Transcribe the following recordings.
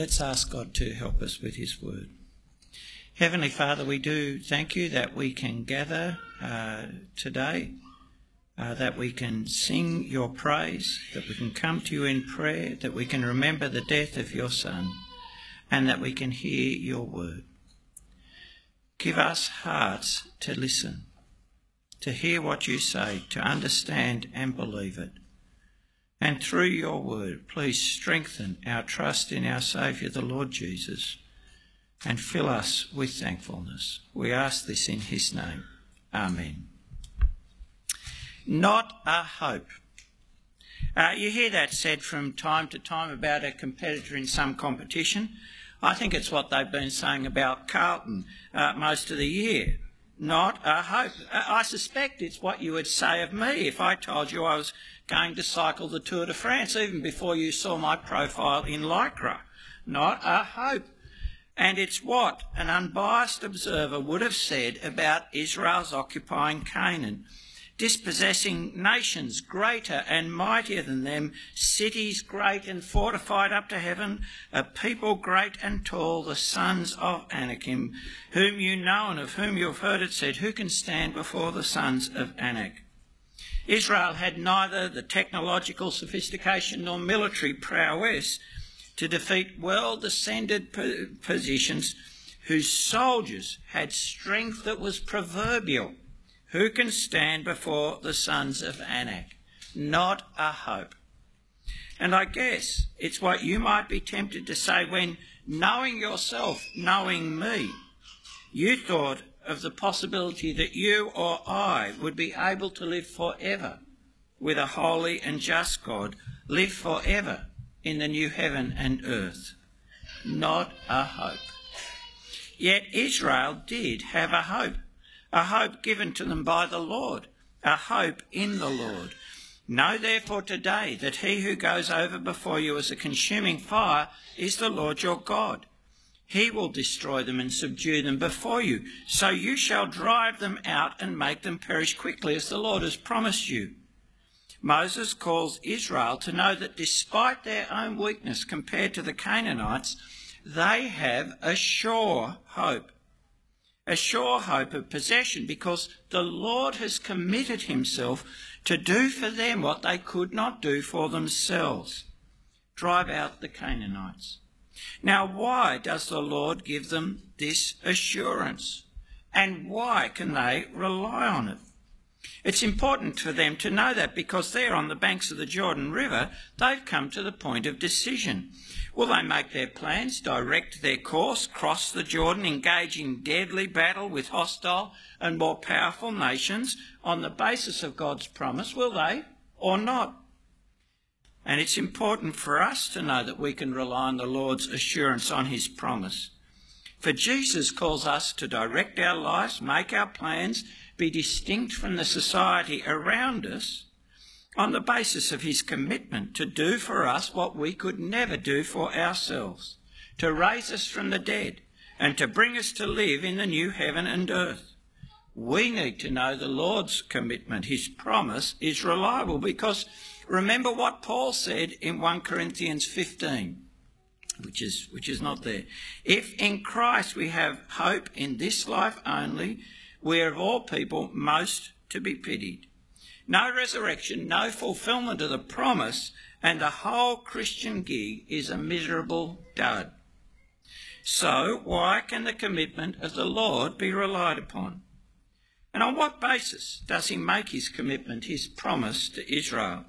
Let's ask God to help us with His word. Heavenly Father, we do thank you that we can gather uh, today, uh, that we can sing your praise, that we can come to you in prayer, that we can remember the death of your Son, and that we can hear your word. Give us hearts to listen, to hear what you say, to understand and believe it. And through your word, please strengthen our trust in our Saviour, the Lord Jesus, and fill us with thankfulness. We ask this in his name. Amen. Not a hope. Uh, you hear that said from time to time about a competitor in some competition. I think it's what they've been saying about Carlton uh, most of the year. Not a hope. Uh, I suspect it's what you would say of me if I told you I was going to cycle the Tour de France, even before you saw my profile in Lycra. Not a hope. And it's what an unbiased observer would have said about Israel's occupying Canaan dispossessing nations greater and mightier than them, cities great and fortified up to heaven, a people great and tall, the sons of Anakim, whom you know and of whom you have heard it said, Who can stand before the sons of Anak? Israel had neither the technological sophistication nor military prowess to defeat well descended positions whose soldiers had strength that was proverbial who can stand before the sons of Anak? Not a hope. And I guess it's what you might be tempted to say when, knowing yourself, knowing me, you thought of the possibility that you or I would be able to live forever with a holy and just God, live forever in the new heaven and earth. Not a hope. Yet Israel did have a hope a hope given to them by the Lord, a hope in the Lord. Know therefore today that he who goes over before you as a consuming fire is the Lord your God. He will destroy them and subdue them before you. So you shall drive them out and make them perish quickly, as the Lord has promised you. Moses calls Israel to know that despite their own weakness compared to the Canaanites, they have a sure hope a sure hope of possession because the Lord has committed himself to do for them what they could not do for themselves drive out the Canaanites. Now, why does the Lord give them this assurance? And why can they rely on it? It's important for them to know that because they're on the banks of the Jordan River, they've come to the point of decision. Will they make their plans, direct their course, cross the Jordan, engage in deadly battle with hostile and more powerful nations on the basis of God's promise? Will they or not? And it's important for us to know that we can rely on the Lord's assurance on his promise. For Jesus calls us to direct our lives, make our plans, be distinct from the society around us on the basis of his commitment to do for us what we could never do for ourselves, to raise us from the dead, and to bring us to live in the new heaven and earth. We need to know the Lord's commitment, his promise is reliable, because remember what Paul said in 1 Corinthians 15. Which is, which is not there. If in Christ we have hope in this life only, we are of all people most to be pitied no resurrection, no fulfillment of the promise, and the whole Christian gig is a miserable dud. So, why can the commitment of the Lord be relied upon? And on what basis does he make his commitment, his promise to Israel?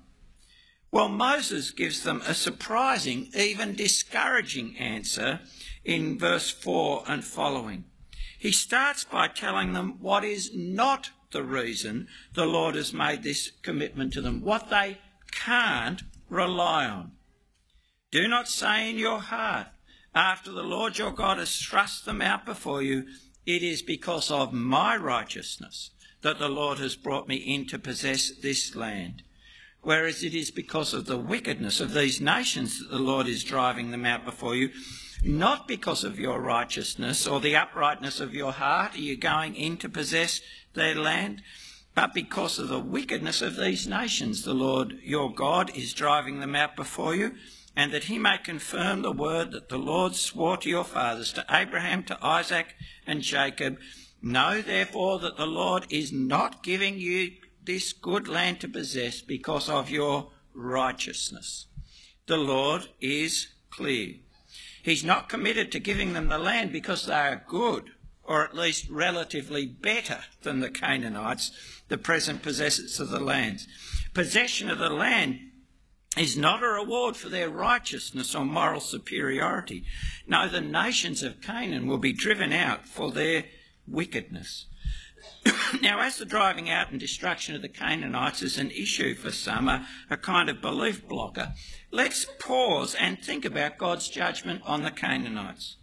Well, Moses gives them a surprising, even discouraging answer in verse 4 and following. He starts by telling them what is not the reason the Lord has made this commitment to them, what they can't rely on. Do not say in your heart, after the Lord your God has thrust them out before you, it is because of my righteousness that the Lord has brought me in to possess this land. Whereas it is because of the wickedness of these nations that the Lord is driving them out before you. Not because of your righteousness or the uprightness of your heart are you going in to possess their land, but because of the wickedness of these nations, the Lord your God is driving them out before you. and that he may confirm the word that the Lord swore to your fathers, to Abraham, to Isaac, and Jacob. Know therefore that the Lord is not giving you this good land to possess because of your righteousness. The Lord is clear. He's not committed to giving them the land because they are good, or at least relatively better than the Canaanites, the present possessors of the lands. Possession of the land is not a reward for their righteousness or moral superiority. No, the nations of Canaan will be driven out for their wickedness. now, as the driving out and destruction of the Canaanites is an issue for some, a, a kind of belief blocker, let's pause and think about God's judgment on the Canaanites.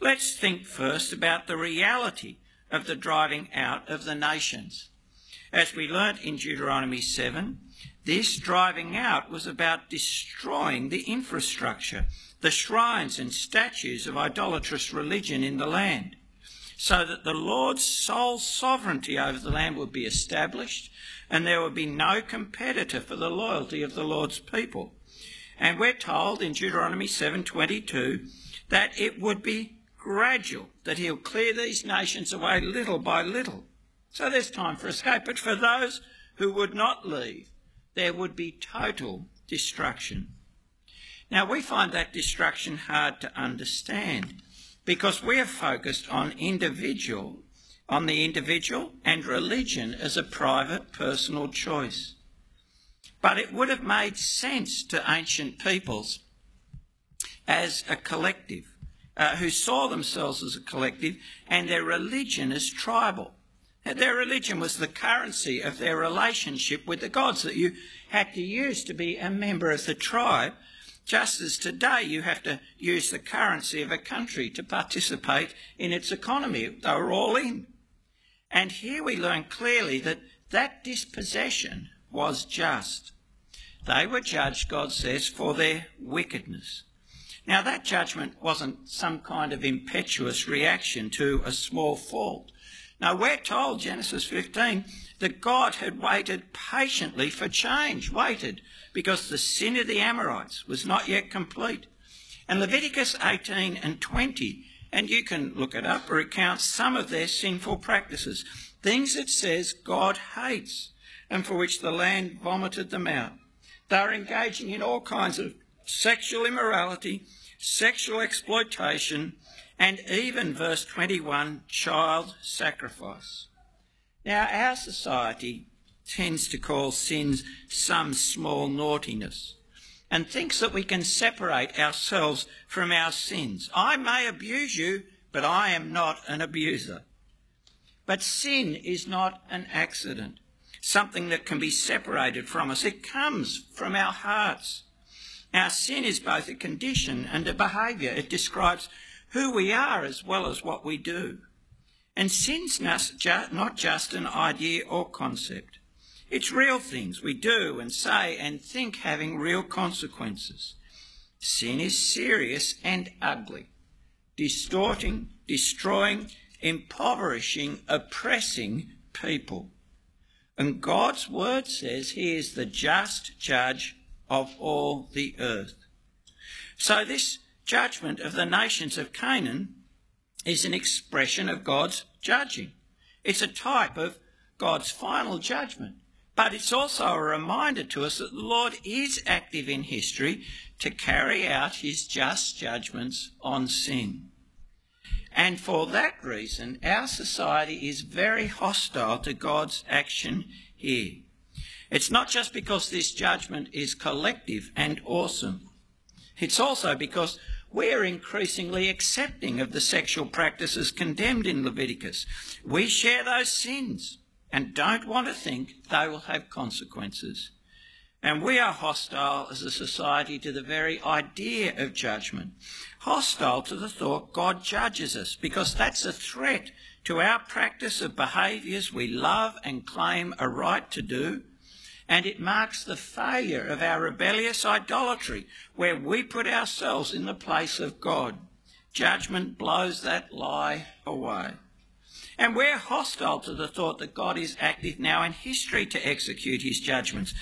Let's think first about the reality of the driving out of the nations. As we learnt in Deuteronomy 7, this driving out was about destroying the infrastructure, the shrines and statues of idolatrous religion in the land, so that the Lord's sole sovereignty over the land would be established and there would be no competitor for the loyalty of the Lord's people. And we're told in Deuteronomy 7:22 that it would be gradual, that he'll clear these nations away little by little. So there's time for escape. But for those who would not leave, there would be total destruction. Now, we find that destruction hard to understand because we are focused on individual, on the individual and religion as a private personal choice. But it would have made sense to ancient peoples as a collective, uh, who saw themselves as a collective and their religion as tribal. Their religion was the currency of their relationship with the gods that you had to use to be a member of the tribe, just as today you have to use the currency of a country to participate in its economy. They were all in. And here we learn clearly that that dispossession was just. They were judged, God says, for their wickedness. Now, that judgment wasn't some kind of impetuous reaction to a small fault. Now, we're told, Genesis 15, that God had waited patiently for change, waited because the sin of the Amorites was not yet complete. And Leviticus 18 and 20, and you can look it up, recounts some of their sinful practices, things it says God hates and for which the land vomited them out. They are engaging in all kinds of sexual immorality, sexual exploitation, and even, verse 21, child sacrifice. Now, our society tends to call sins some small naughtiness and thinks that we can separate ourselves from our sins. I may abuse you, but I am not an abuser. But sin is not an accident, something that can be separated from us. It comes from our hearts. Our sin is both a condition and a behaviour. It describes who we are as well as what we do. And sin's not just an idea or concept. It's real things we do and say and think having real consequences. Sin is serious and ugly, distorting, destroying, impoverishing, oppressing people. And God's word says he is the just judge of all the earth. So this judgment of the nations of Canaan is an expression of God's judging. It's a type of God's final judgment. But it's also a reminder to us that the Lord is active in history to carry out his just judgments on sin. And for that reason, our society is very hostile to God's action here. It's not just because this judgment is collective and awesome. It's also because we're increasingly accepting of the sexual practices condemned in Leviticus. We share those sins and don't want to think they will have consequences. And we are hostile as a society to the very idea of judgment, hostile to the thought God judges us, because that's a threat to our practice of behaviours we love and claim a right to do, and it marks the failure of our rebellious idolatry, where we put ourselves in the place of God. Judgment blows that lie away. And we're hostile to the thought that God is active now in history to execute his judgments,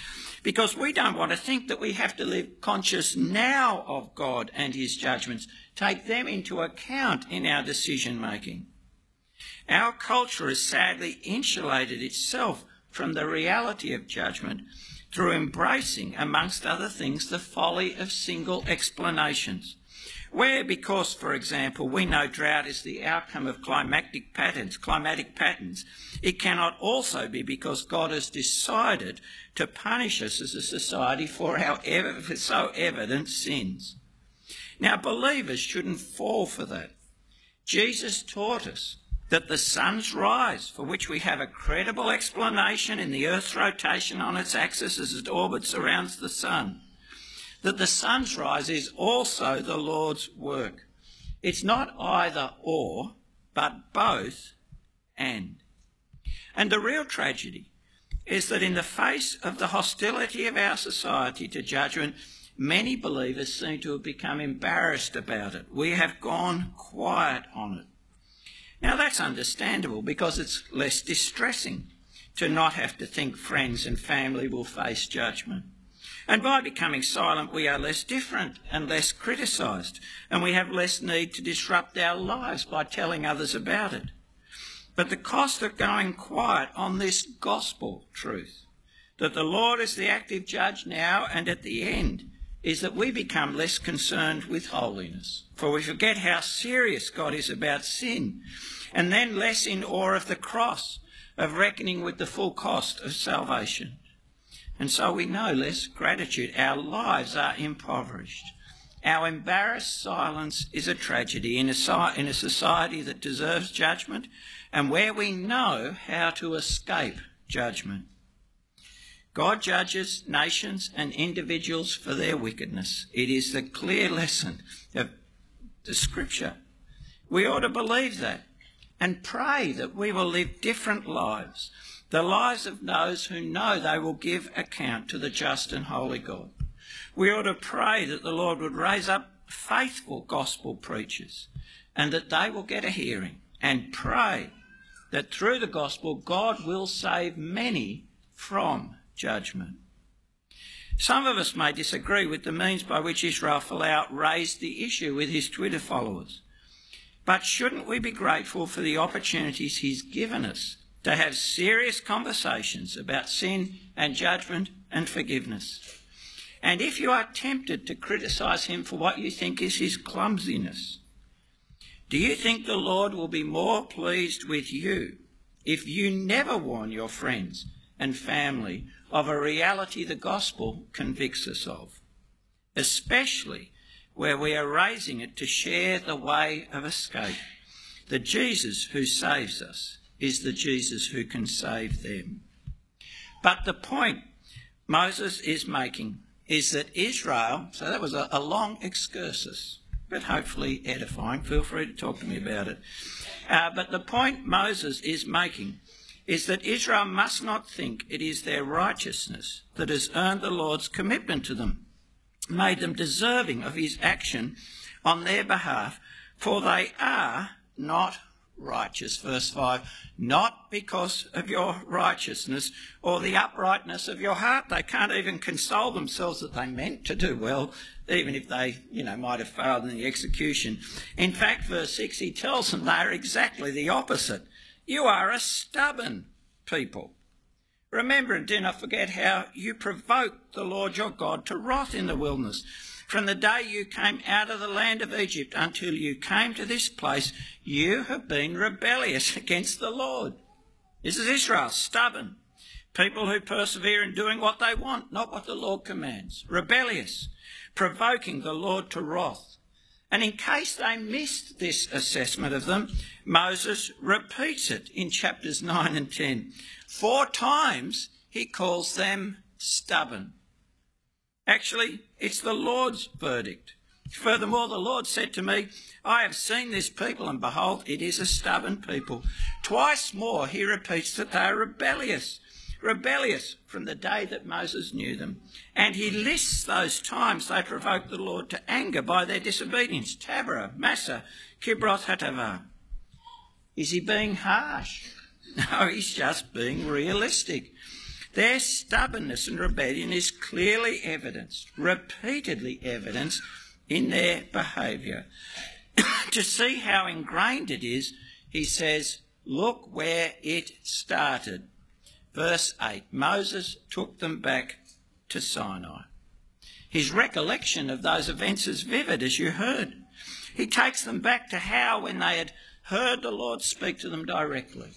because we don't want to think that we have to live conscious now of God and his judgments, take them into account in our decision making. Our culture has sadly insulated itself from the reality of judgment through embracing, amongst other things, the folly of single explanations. Where, because, for example, we know drought is the outcome of climatic patterns, climatic patterns, it cannot also be because God has decided to punish us as a society for our ever, for so evident sins. Now, believers shouldn't fall for that. Jesus taught us that the sun's rise, for which we have a credible explanation in the Earth's rotation on its axis as it orbits around the sun, that the sun's rise is also the Lord's work. It's not either or, but both and. And the real tragedy is that in the face of the hostility of our society to judgment, many believers seem to have become embarrassed about it. We have gone quiet on it. Now that's understandable because it's less distressing to not have to think friends and family will face judgment. And by becoming silent, we are less different and less criticised, and we have less need to disrupt our lives by telling others about it. But the cost of going quiet on this gospel truth, that the Lord is the active judge now and at the end, is that we become less concerned with holiness, for we forget how serious God is about sin, and then less in awe of the cross, of reckoning with the full cost of salvation. And so we know less gratitude. Our lives are impoverished. Our embarrassed silence is a tragedy in a, in a society that deserves judgment and where we know how to escape judgment. God judges nations and individuals for their wickedness. It is the clear lesson of the scripture. We ought to believe that and pray that we will live different lives, the lives of those who know they will give account to the just and holy God. We ought to pray that the Lord would raise up faithful gospel preachers and that they will get a hearing and pray that through the gospel God will save many from judgment. Some of us may disagree with the means by which Israel Folau raised the issue with his Twitter followers. But shouldn't we be grateful for the opportunities he's given us to have serious conversations about sin and judgment and forgiveness? And if you are tempted to criticise him for what you think is his clumsiness, do you think the Lord will be more pleased with you if you never warn your friends and family of a reality the gospel convicts us of, especially where we are raising it to share the way of escape. The Jesus who saves us is the Jesus who can save them. But the point Moses is making is that Israel, so that was a, a long excursus, but hopefully edifying. Feel free to talk to me about it. Uh, but the point Moses is making is that Israel must not think it is their righteousness that has earned the Lord's commitment to them, made them deserving of his action on their behalf, for they are not righteous. Verse 5 Not because of your righteousness or the uprightness of your heart. They can't even console themselves that they meant to do well, even if they, you know, might have failed in the execution. In fact, verse 6, he tells them they are exactly the opposite. You are a stubborn people. Remember and do not forget how you provoked the Lord your God to wrath in the wilderness. From the day you came out of the land of Egypt until you came to this place, you have been rebellious against the Lord. This is Israel, stubborn. People who persevere in doing what they want, not what the Lord commands. Rebellious, provoking the Lord to wrath. And in case they missed this assessment of them, Moses repeats it in chapters 9 and 10. Four times he calls them stubborn. Actually, it's the Lord's verdict. Furthermore, the Lord said to me, I have seen this people, and behold, it is a stubborn people. Twice more he repeats that they are rebellious rebellious from the day that Moses knew them. And he lists those times they provoked the Lord to anger by their disobedience Taberah, Massah, Kibroth Hattaavah. Is he being harsh? No, he's just being realistic. Their stubbornness and rebellion is clearly evidenced, repeatedly evidenced in their behaviour. to see how ingrained it is, he says, Look where it started. Verse 8 Moses took them back to Sinai. His recollection of those events is vivid, as you heard. He takes them back to how, when they had heard the Lord speak to them directly,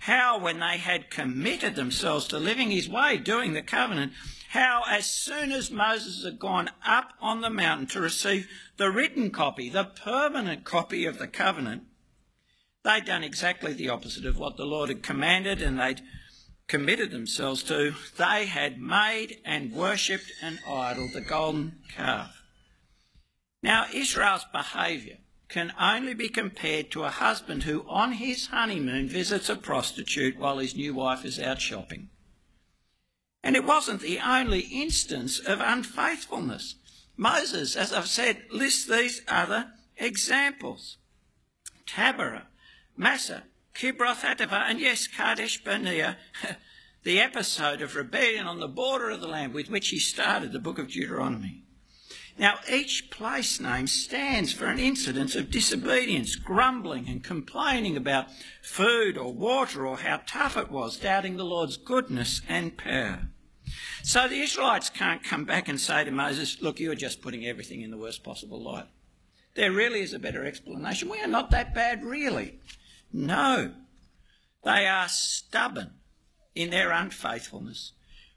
how, when they had committed themselves to living his way, doing the covenant, how, as soon as Moses had gone up on the mountain to receive the written copy, the permanent copy of the covenant, they'd done exactly the opposite of what the Lord had commanded and they'd committed themselves to. They had made and worshipped an idol, the golden calf. Now, Israel's behaviour can only be compared to a husband who, on his honeymoon, visits a prostitute while his new wife is out shopping. And it wasn't the only instance of unfaithfulness. Moses, as I've said, lists these other examples. Taberah, Massah, Kibroth Hattaavah, and yes, Kadesh Barnea, the episode of rebellion on the border of the land with which he started the book of Deuteronomy. Now, each place name stands for an incident of disobedience, grumbling and complaining about food or water or how tough it was, doubting the Lord's goodness and power. So the Israelites can't come back and say to Moses, Look, you're just putting everything in the worst possible light. There really is a better explanation. We are not that bad, really. No. They are stubborn in their unfaithfulness,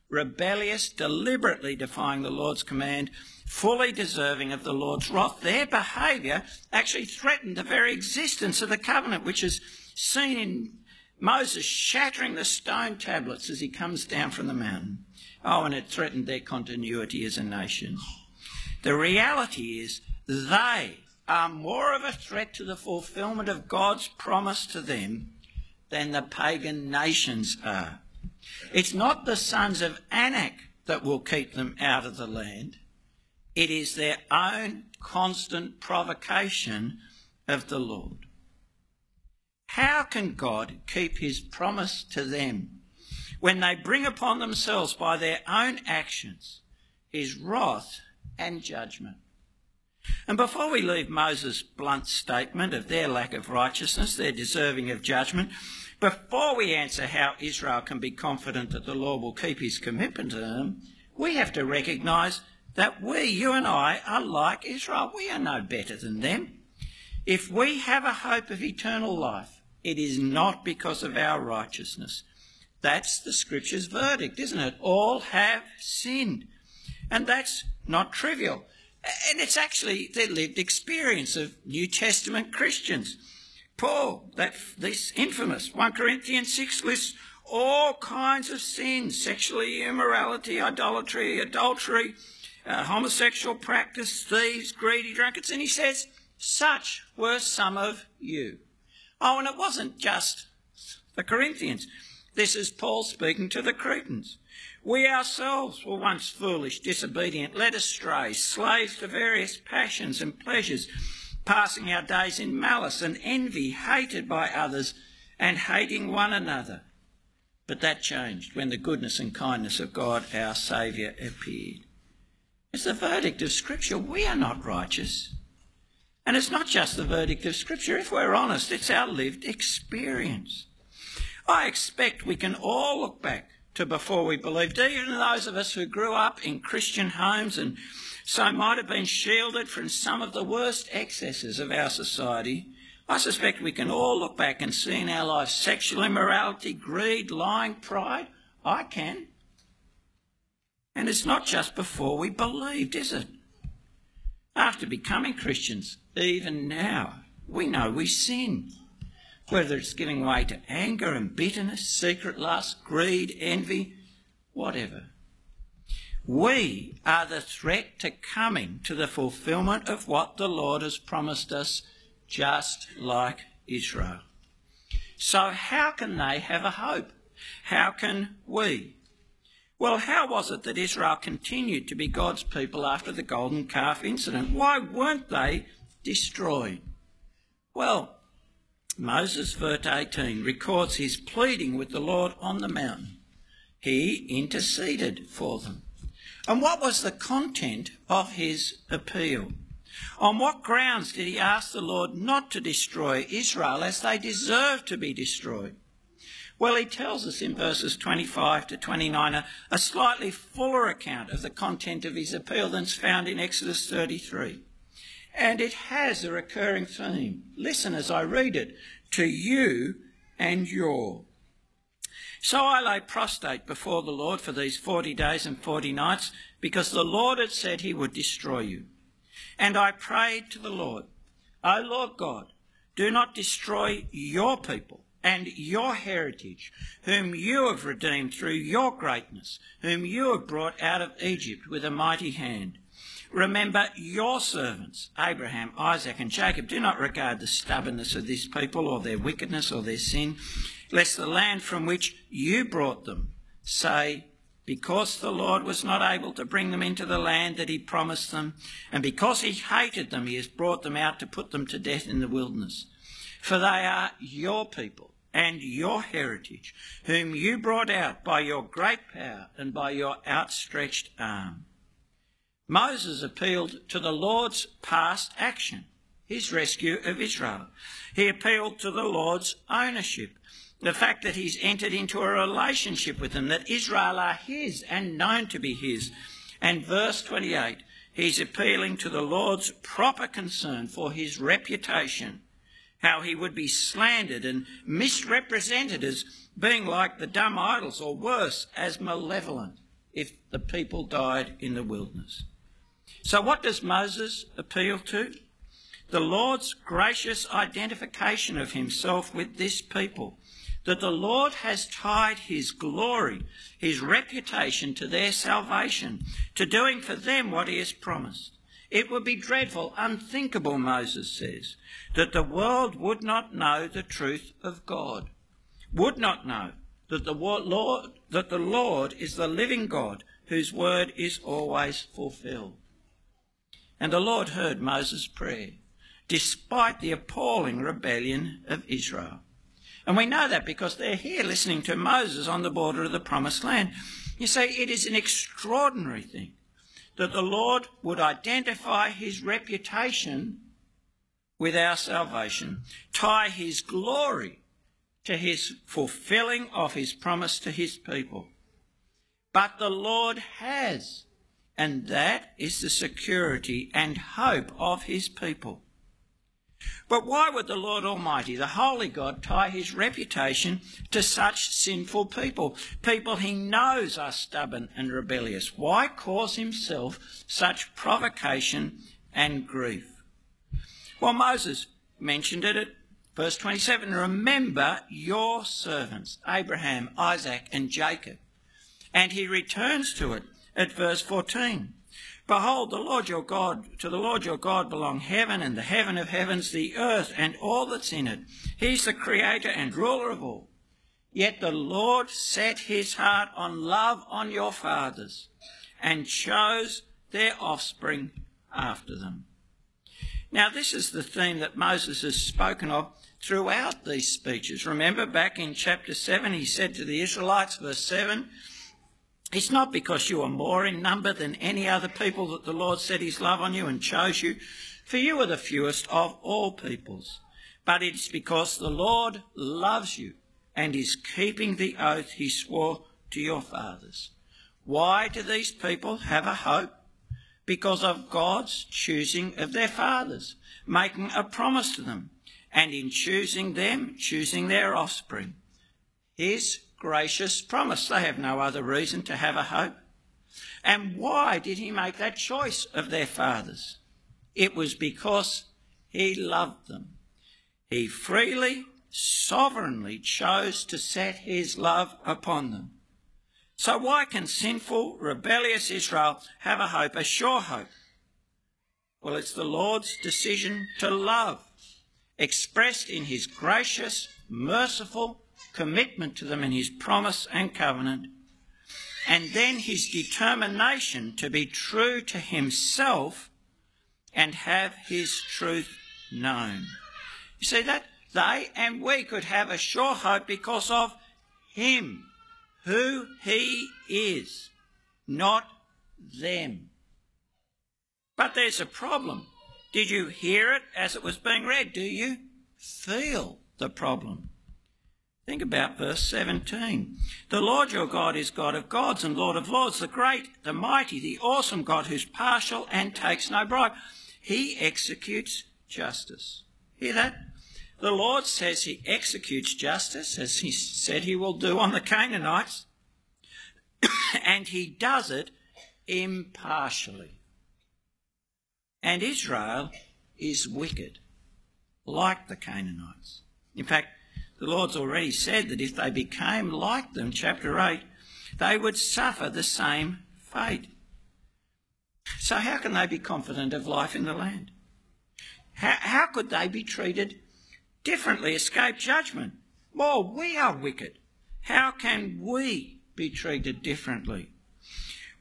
rebellious, deliberately defying the Lord's command, fully deserving of the Lord's wrath. Their behaviour actually threatened the very existence of the covenant, which is seen in Moses shattering the stone tablets as he comes down from the mountain. Oh, and it threatened their continuity as a nation. The reality is they are more of a threat to the fulfilment of God's promise to them than the pagan nations are. It's not the sons of Anak that will keep them out of the land. It is their own constant provocation of the Lord. How can God keep his promise to them when they bring upon themselves by their own actions his wrath and judgment? And before we leave Moses' blunt statement of their lack of righteousness, their deserving of judgment, before we answer how Israel can be confident that the Lord will keep his commitment to them, we have to recognise that we, you and I, are like Israel. We are no better than them. If we have a hope of eternal life, it is not because of our righteousness. That's the scripture's verdict, isn't it? All have sinned. And that's not trivial. And it's actually the lived experience of New Testament Christians. Paul, that this infamous 1 Corinthians 6 lists all kinds of sins sexually immorality, idolatry, adultery, uh, homosexual practice, thieves, greedy, drunkards. And he says, Such were some of you. Oh, and it wasn't just the Corinthians. This is Paul speaking to the Cretans. We ourselves were once foolish, disobedient, led astray, slaves to various passions and pleasures, passing our days in malice and envy, hated by others and hating one another. But that changed when the goodness and kindness of God, our Saviour, appeared. It's the verdict of Scripture. We are not righteous. And it's not just the verdict of Scripture. If we're honest, it's our lived experience. I expect we can all look back to before we believed, even those of us who grew up in Christian homes and so might have been shielded from some of the worst excesses of our society. I suspect we can all look back and see in our lives sexual immorality, greed, lying, pride. I can. And it's not just before we believed, is it? After becoming Christians, even now, we know we sin. Whether it's giving way to anger and bitterness, secret lust, greed, envy, whatever. We are the threat to coming to the fulfilment of what the Lord has promised us, just like Israel. So, how can they have a hope? How can we? Well, how was it that Israel continued to be God's people after the golden calf incident? Why weren't they destroyed? Well, Moses, verse 18, records his pleading with the Lord on the mountain. he interceded for them. And what was the content of his appeal? On what grounds did he ask the Lord not to destroy Israel as they deserve to be destroyed? Well, he tells us in verses 25 to 29 a, a slightly fuller account of the content of his appeal than's found in Exodus 33. And it has a recurring theme. Listen as I read it to you and your. So I lay prostrate before the Lord for these forty days and forty nights, because the Lord had said he would destroy you. And I prayed to the Lord, O Lord God, do not destroy your people and your heritage, whom you have redeemed through your greatness, whom you have brought out of Egypt with a mighty hand. Remember your servants, Abraham, Isaac, and Jacob. Do not regard the stubbornness of this people or their wickedness or their sin, lest the land from which you brought them say, because the Lord was not able to bring them into the land that he promised them, and because he hated them, he has brought them out to put them to death in the wilderness. For they are your people and your heritage, whom you brought out by your great power and by your outstretched arm. Moses appealed to the Lord's past action, his rescue of Israel. He appealed to the Lord's ownership the fact that he's entered into a relationship with them, that Israel are his and known to be his. And verse 28, he's appealing to the Lord's proper concern for his reputation, how he would be slandered and misrepresented as being like the dumb idols, or worse, as malevolent if the people died in the wilderness. So, what does Moses appeal to? The Lord's gracious identification of himself with this people that the Lord has tied his glory, his reputation to their salvation, to doing for them what he has promised. It would be dreadful, unthinkable, Moses says, that the world would not know the truth of God, would not know that the Lord, that the Lord is the living God whose word is always fulfilled. And the Lord heard Moses' prayer, despite the appalling rebellion of Israel. And we know that because they're here listening to Moses on the border of the promised land. You see, it is an extraordinary thing that the Lord would identify his reputation with our salvation, tie his glory to his fulfilling of his promise to his people. But the Lord has, and that is the security and hope of his people. But why would the Lord Almighty, the Holy God, tie his reputation to such sinful people? People he knows are stubborn and rebellious. Why cause himself such provocation and grief? Well, Moses mentioned it at verse 27 Remember your servants, Abraham, Isaac, and Jacob. And he returns to it at verse 14. Behold, the Lord your God, to the Lord your God belong heaven and the heaven of heavens, the earth and all that's in it. He's the creator and ruler of all. Yet the Lord set his heart on love on your fathers and chose their offspring after them. Now, this is the theme that Moses has spoken of throughout these speeches. Remember back in chapter 7, he said to the Israelites, verse 7, it's not because you are more in number than any other people that the Lord set his love on you and chose you, for you are the fewest of all peoples. But it's because the Lord loves you and is keeping the oath he swore to your fathers. Why do these people have a hope? Because of God's choosing of their fathers, making a promise to them, and in choosing them, choosing their offspring. His gracious promise. They have no other reason to have a hope. And why did he make that choice of their fathers? It was because he loved them. He freely, sovereignly chose to set his love upon them. So why can sinful, rebellious Israel have a hope, a sure hope? Well, it's the Lord's decision to love, expressed in his gracious, merciful, commitment to them in his promise and covenant, and then his determination to be true to himself and have his truth known. You see that? They and we could have a sure hope because of him who he is, not them. But there's a problem. Did you hear it as it was being read? Do you feel the problem? Think about verse 17. The Lord your God is God of gods and Lord of lords, the great, the mighty, the awesome God who's partial and takes no bribe. He executes justice. Hear that? The Lord says he executes justice as he said he will do on the Canaanites, and he does it impartially. And Israel is wicked, like the Canaanites. In fact, the Lord's already said that if they became like them, chapter 8, they would suffer the same fate. So, how can they be confident of life in the land? How, how could they be treated differently, escape judgment? Well, we are wicked. How can we be treated differently?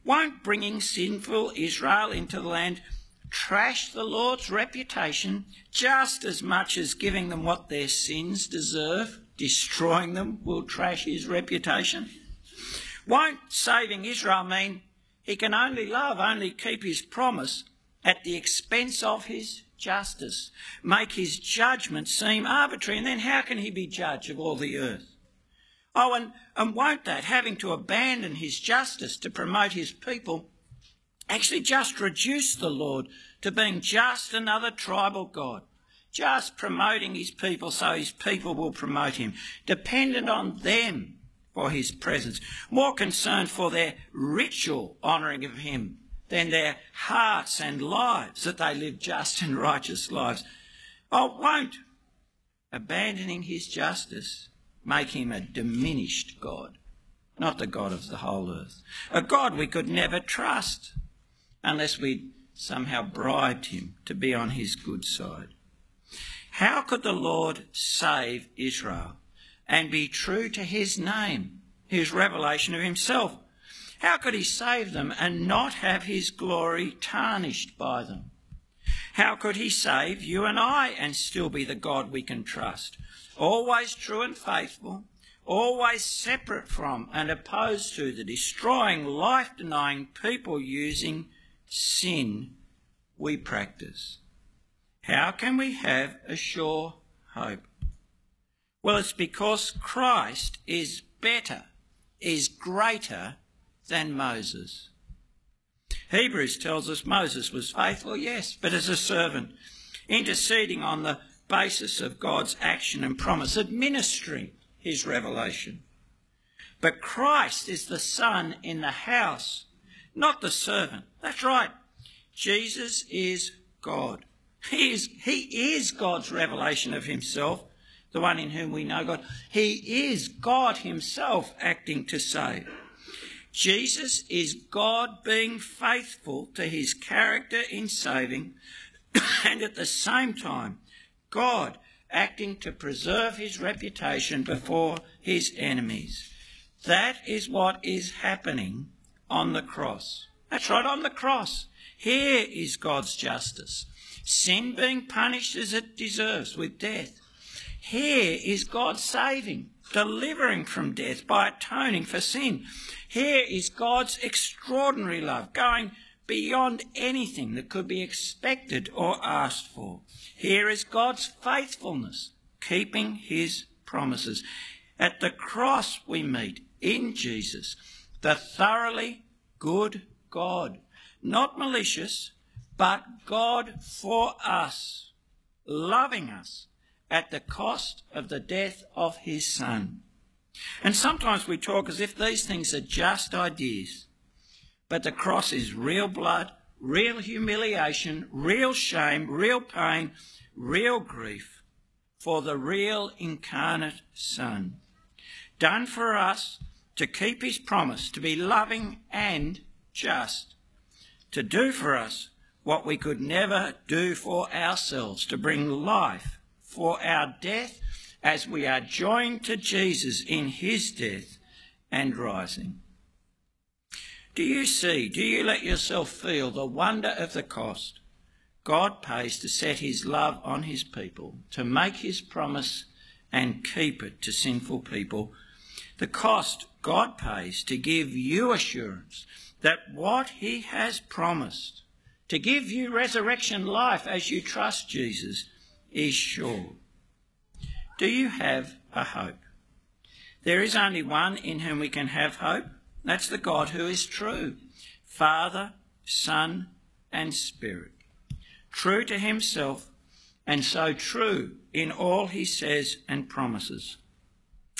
Won't bringing sinful Israel into the land trash the Lord's reputation just as much as giving them what their sins deserve, destroying them, will trash his reputation? Won't saving Israel mean he can only love, only keep his promise at the expense of his justice, make his judgment seem arbitrary, and then how can he be judge of all the earth? Oh, and, and won't that, having to abandon his justice to promote his people, actually just reduce the Lord to being just another tribal God, just promoting his people so his people will promote him, dependent on them for his presence, more concerned for their ritual honouring of him than their hearts and lives that they live just and righteous lives. Oh, won't. Abandoning his justice make him a diminished God, not the God of the whole earth, a God we could never trust unless we somehow bribed him to be on his good side. How could the Lord save Israel and be true to his name, his revelation of himself? How could he save them and not have his glory tarnished by them? How could he save you and I and still be the God we can trust? Always true and faithful, always separate from and opposed to the destroying, life denying people using sin we practice. How can we have a sure hope? Well, it's because Christ is better, is greater than Moses. Hebrews tells us Moses was faithful, yes, but as a servant, interceding on the basis of God's action and promise, administering his revelation. But Christ is the son in the house not the servant. That's right. Jesus is God. He is, he is God's revelation of himself, the one in whom we know God. He is God himself acting to save. Jesus is God being faithful to his character in saving, and at the same time, God acting to preserve his reputation before his enemies. That is what is happening on the cross. That's right, on the cross. Here is God's justice. Sin being punished as it deserves with death. Here is God saving, delivering from death by atoning for sin. Here is God's extraordinary love, going beyond anything that could be expected or asked for. Here is God's faithfulness, keeping his promises. At the cross we meet in Jesus the thoroughly good God, not malicious, but God for us, loving us at the cost of the death of his Son. And sometimes we talk as if these things are just ideas, but the cross is real blood, real humiliation, real shame, real pain, real grief for the real incarnate Son. Done for us to keep his promise, to be loving and just, to do for us what we could never do for ourselves, to bring life for our death as we are joined to Jesus in his death and rising. Do you see, do you let yourself feel the wonder of the cost God pays to set his love on his people, to make his promise and keep it to sinful people? The cost God pays to give you assurance that what He has promised, to give you resurrection life as you trust Jesus, is sure. Do you have a hope? There is only one in whom we can have hope. That's the God who is true Father, Son, and Spirit. True to Himself, and so true in all He says and promises.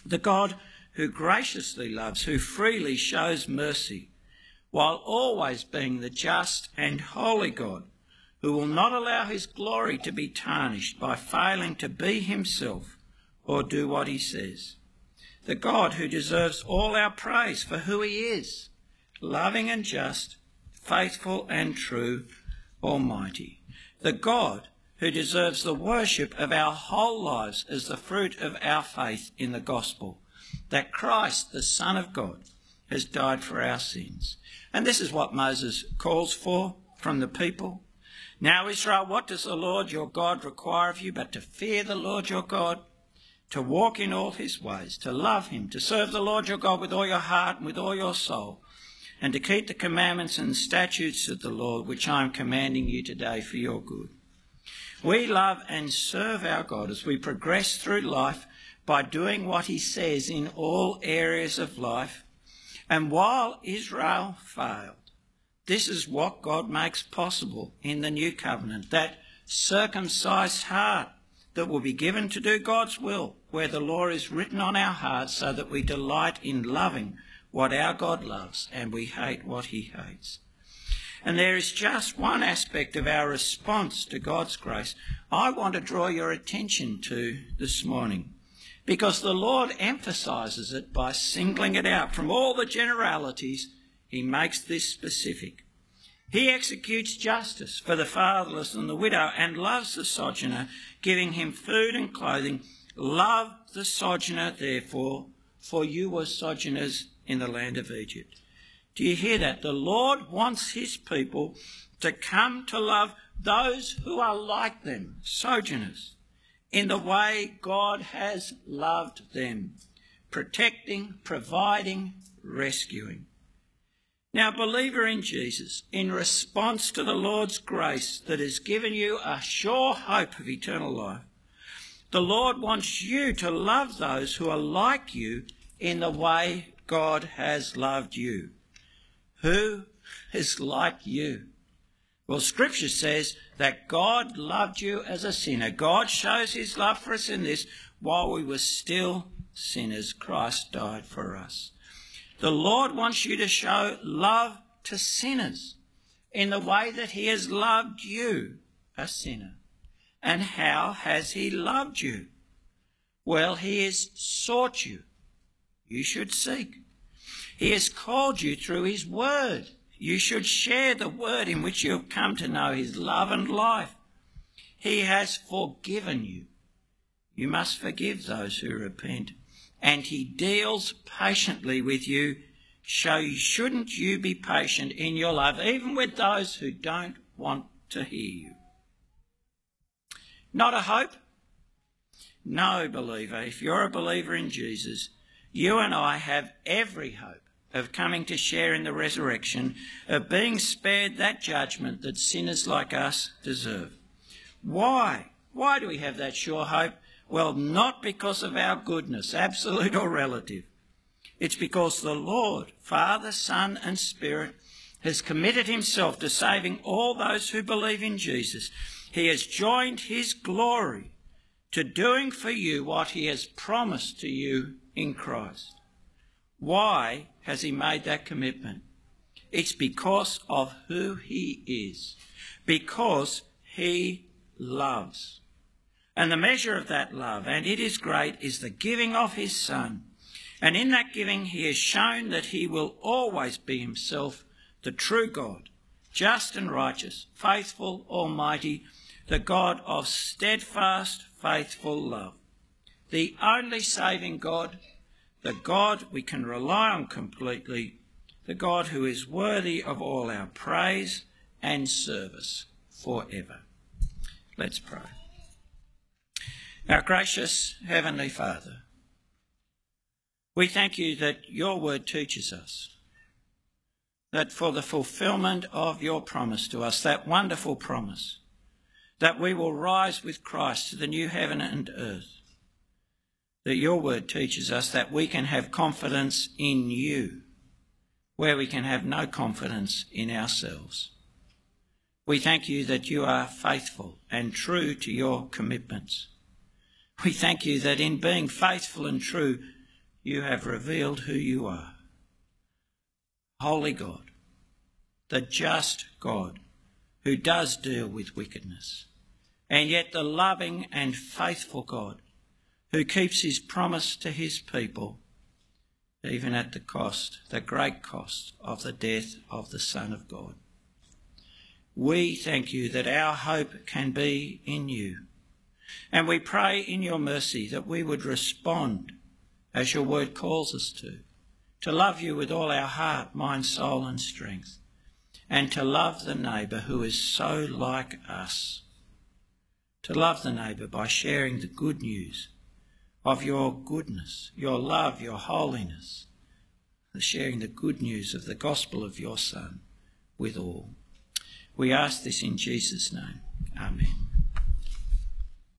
The God who graciously loves, who freely shows mercy, while always being the just and holy God, who will not allow his glory to be tarnished by failing to be himself or do what he says. The God who deserves all our praise for who he is, loving and just, faithful and true, almighty. The God who deserves the worship of our whole lives as the fruit of our faith in the gospel that Christ, the Son of God, has died for our sins. And this is what Moses calls for from the people. Now, Israel, what does the Lord your God require of you but to fear the Lord your God, to walk in all his ways, to love him, to serve the Lord your God with all your heart and with all your soul, and to keep the commandments and statutes of the Lord, which I am commanding you today for your good. We love and serve our God as we progress through life by doing what he says in all areas of life. And while Israel failed, this is what God makes possible in the new covenant that circumcised heart that will be given to do God's will, where the law is written on our hearts so that we delight in loving what our God loves and we hate what he hates. And there is just one aspect of our response to God's grace I want to draw your attention to this morning because the Lord emphasises it by singling it out from all the generalities. He makes this specific. He executes justice for the fatherless and the widow and loves the sojourner, giving him food and clothing. Love the sojourner, therefore, for you were sojourners in the land of Egypt. Do you hear that? The Lord wants his people to come to love those who are like them, sojourners in the way God has loved them, protecting, providing, rescuing. Now, believer in Jesus, in response to the Lord's grace that has given you a sure hope of eternal life, the Lord wants you to love those who are like you in the way God has loved you. Who is like you? Well, Scripture says that God loved you as a sinner. God shows his love for us in this while we were still sinners, Christ died for us. The Lord wants you to show love to sinners in the way that he has loved you, a sinner. And how has he loved you? Well, he has sought you. You should seek. He has called you through his word. You should share the word in which you have come to know his love and life. He has forgiven you. You must forgive those who repent. And he deals patiently with you. So shouldn't you be patient in your love, even with those who don't want to hear you? Not a hope? No, believer. If you're a believer in Jesus, you and I have every hope of coming to share in the resurrection, of being spared that judgment that sinners like us deserve. Why? Why do we have that sure hope? Well, not because of our goodness, absolute or relative. It's because the Lord, Father, Son, and Spirit, has committed himself to saving all those who believe in Jesus. He has joined his glory to doing for you what he has promised to you in Christ. Why has he made that commitment? It's because of who he is, because he loves. And the measure of that love, and it is great, is the giving of his Son. And in that giving, he has shown that he will always be himself, the true God, just and righteous, faithful, almighty, the God of steadfast, faithful love, the only saving God the God we can rely on completely, the God who is worthy of all our praise and service forever. Let's pray. Our gracious Heavenly Father, We thank you that your word teaches us that for the fulfillment of your promise to us, that wonderful promise, that we will rise with Christ to the new heaven and earth, that your word teaches us that we can have confidence in you where we can have no confidence in ourselves. We thank you that you are faithful and true to your commitments. We thank you that in being faithful and true, you have revealed who you are. Holy God, the just God who does deal with wickedness, and yet the loving and faithful God who keeps his promise to his people even at the cost, the great cost of the death of the Son of God. We thank you that our hope can be in you. And we pray in your mercy that we would respond as your word calls us to, to love you with all our heart, mind, soul, and strength, and to love the neighbour who is so like us. To love the neighbour by sharing the good news of your goodness, your love, your holiness, the sharing the good news of the gospel of your Son with all. We ask this in Jesus' name. Amen.